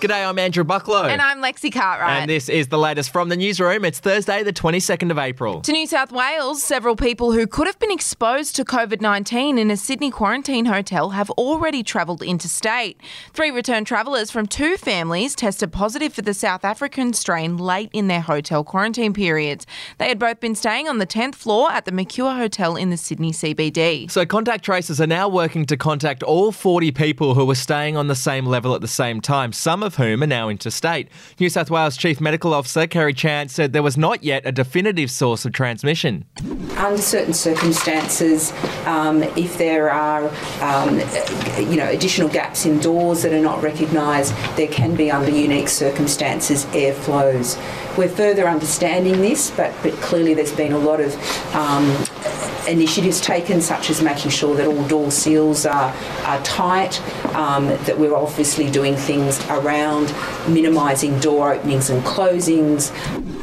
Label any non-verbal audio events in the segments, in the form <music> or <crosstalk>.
G'day, I'm Andrew Bucklow. And I'm Lexi Cartwright. And this is the latest from the newsroom. It's Thursday, the 22nd of April. To New South Wales, several people who could have been exposed to COVID 19 in a Sydney quarantine hotel have already travelled interstate. Three returned travellers from two families tested positive for the South African strain late in their hotel quarantine periods. They had both been staying on the 10th floor at the Mercure Hotel in the Sydney CBD. So, contact tracers are now working to contact all 40 people who were staying on the same level at the same time. Some of of whom are now interstate. New South Wales Chief Medical Officer Kerry Chant said there was not yet a definitive source of transmission. Under certain circumstances, um, if there are um, you know additional gaps in doors that are not recognised, there can be under unique circumstances airflows. We're further understanding this, but but clearly there's been a lot of um, initiatives taken, such as making sure that all door seals are, are tight, um, that we're obviously doing things around minimising door openings and closings.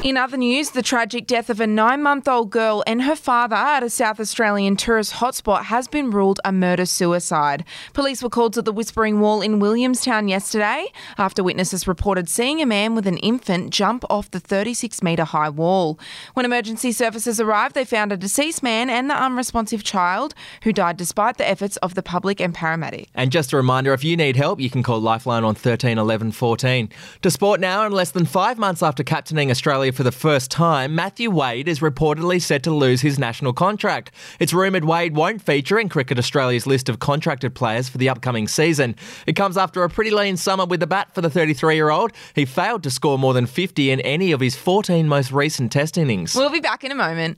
In other news, the tragic death of a nine month old girl and her father at a South Australian tourist hotspot has been ruled a murder suicide. Police were called to the Whispering Wall in Williamstown yesterday after witnesses reported seeing a man with an infant jump off the 36 metre high wall. When emergency services arrived, they found a deceased man and the unresponsive child who died despite the efforts of the public and paramedic. And just a reminder if you need help, you can call Lifeline on 13 11 14. To sport now, and less than five months after captaining Australia for the first time, Matthew Wade is reportedly set to lose his national contract. It's rumoured Wade won't feature in Cricket Australia's list of contracted players for the upcoming season. It comes after a pretty lean summer with the bat for the 33 year old. He failed to score more than 50 in any of his 14 most recent test innings. We'll be back in a moment.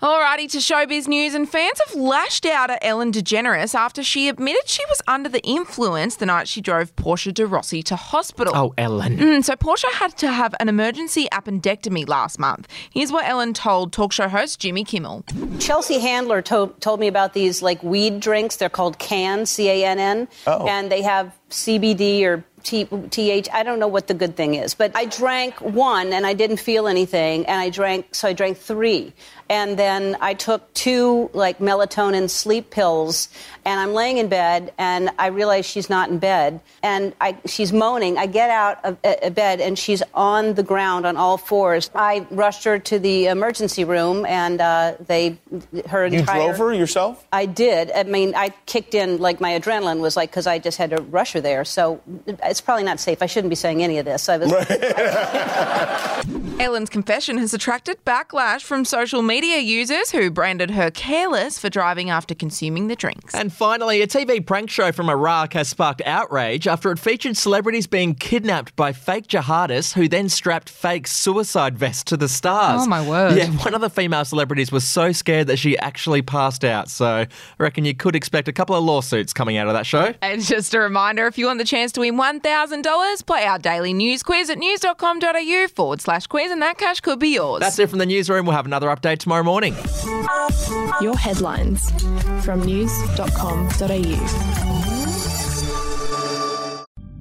Alrighty, to showbiz news, and fans have lashed out at Ellen DeGeneres after she admitted she was under the influence the night she drove Portia de Rossi to hospital. Oh, Ellen. Mm, so Portia had to have an emergency appendectomy last month. Here's what Ellen told talk show host Jimmy Kimmel. Chelsea Handler to- told me about these like weed drinks. They're called Cann, C A N N, and they have CBD or T- TH. I don't know what the good thing is, but I drank one and I didn't feel anything, and I drank so I drank three, and then I took two like melatonin sleep pills, and I'm laying in bed and I realize she's not in bed, and I she's moaning. I get out of bed and she's on the ground on all fours. I rushed her to the emergency room, and uh, they her You entire. drove her yourself? I did. I mean, I kicked in like my adrenaline was like because I just had to rush her there. So it's probably not safe. I shouldn't be saying any of this. I was. <laughs> <laughs> Ellen's confession has attracted backlash from social media users who branded her careless for driving after consuming the drinks. And finally, a TV prank show from Iraq has sparked outrage after it featured celebrities being kidnapped by fake jihadists who then strapped fake suicide vests to the stars. Oh, my word. Yeah, one of the female celebrities was so scared that she actually passed out. So I reckon you could expect a couple of lawsuits coming out of that show. And just a reminder if you want the chance to win $1,000, play our daily news quiz at news.com.au forward slash quiz, and that cash could be yours. That's it from the newsroom. We'll have another update tomorrow morning. Your headlines from news.com.au.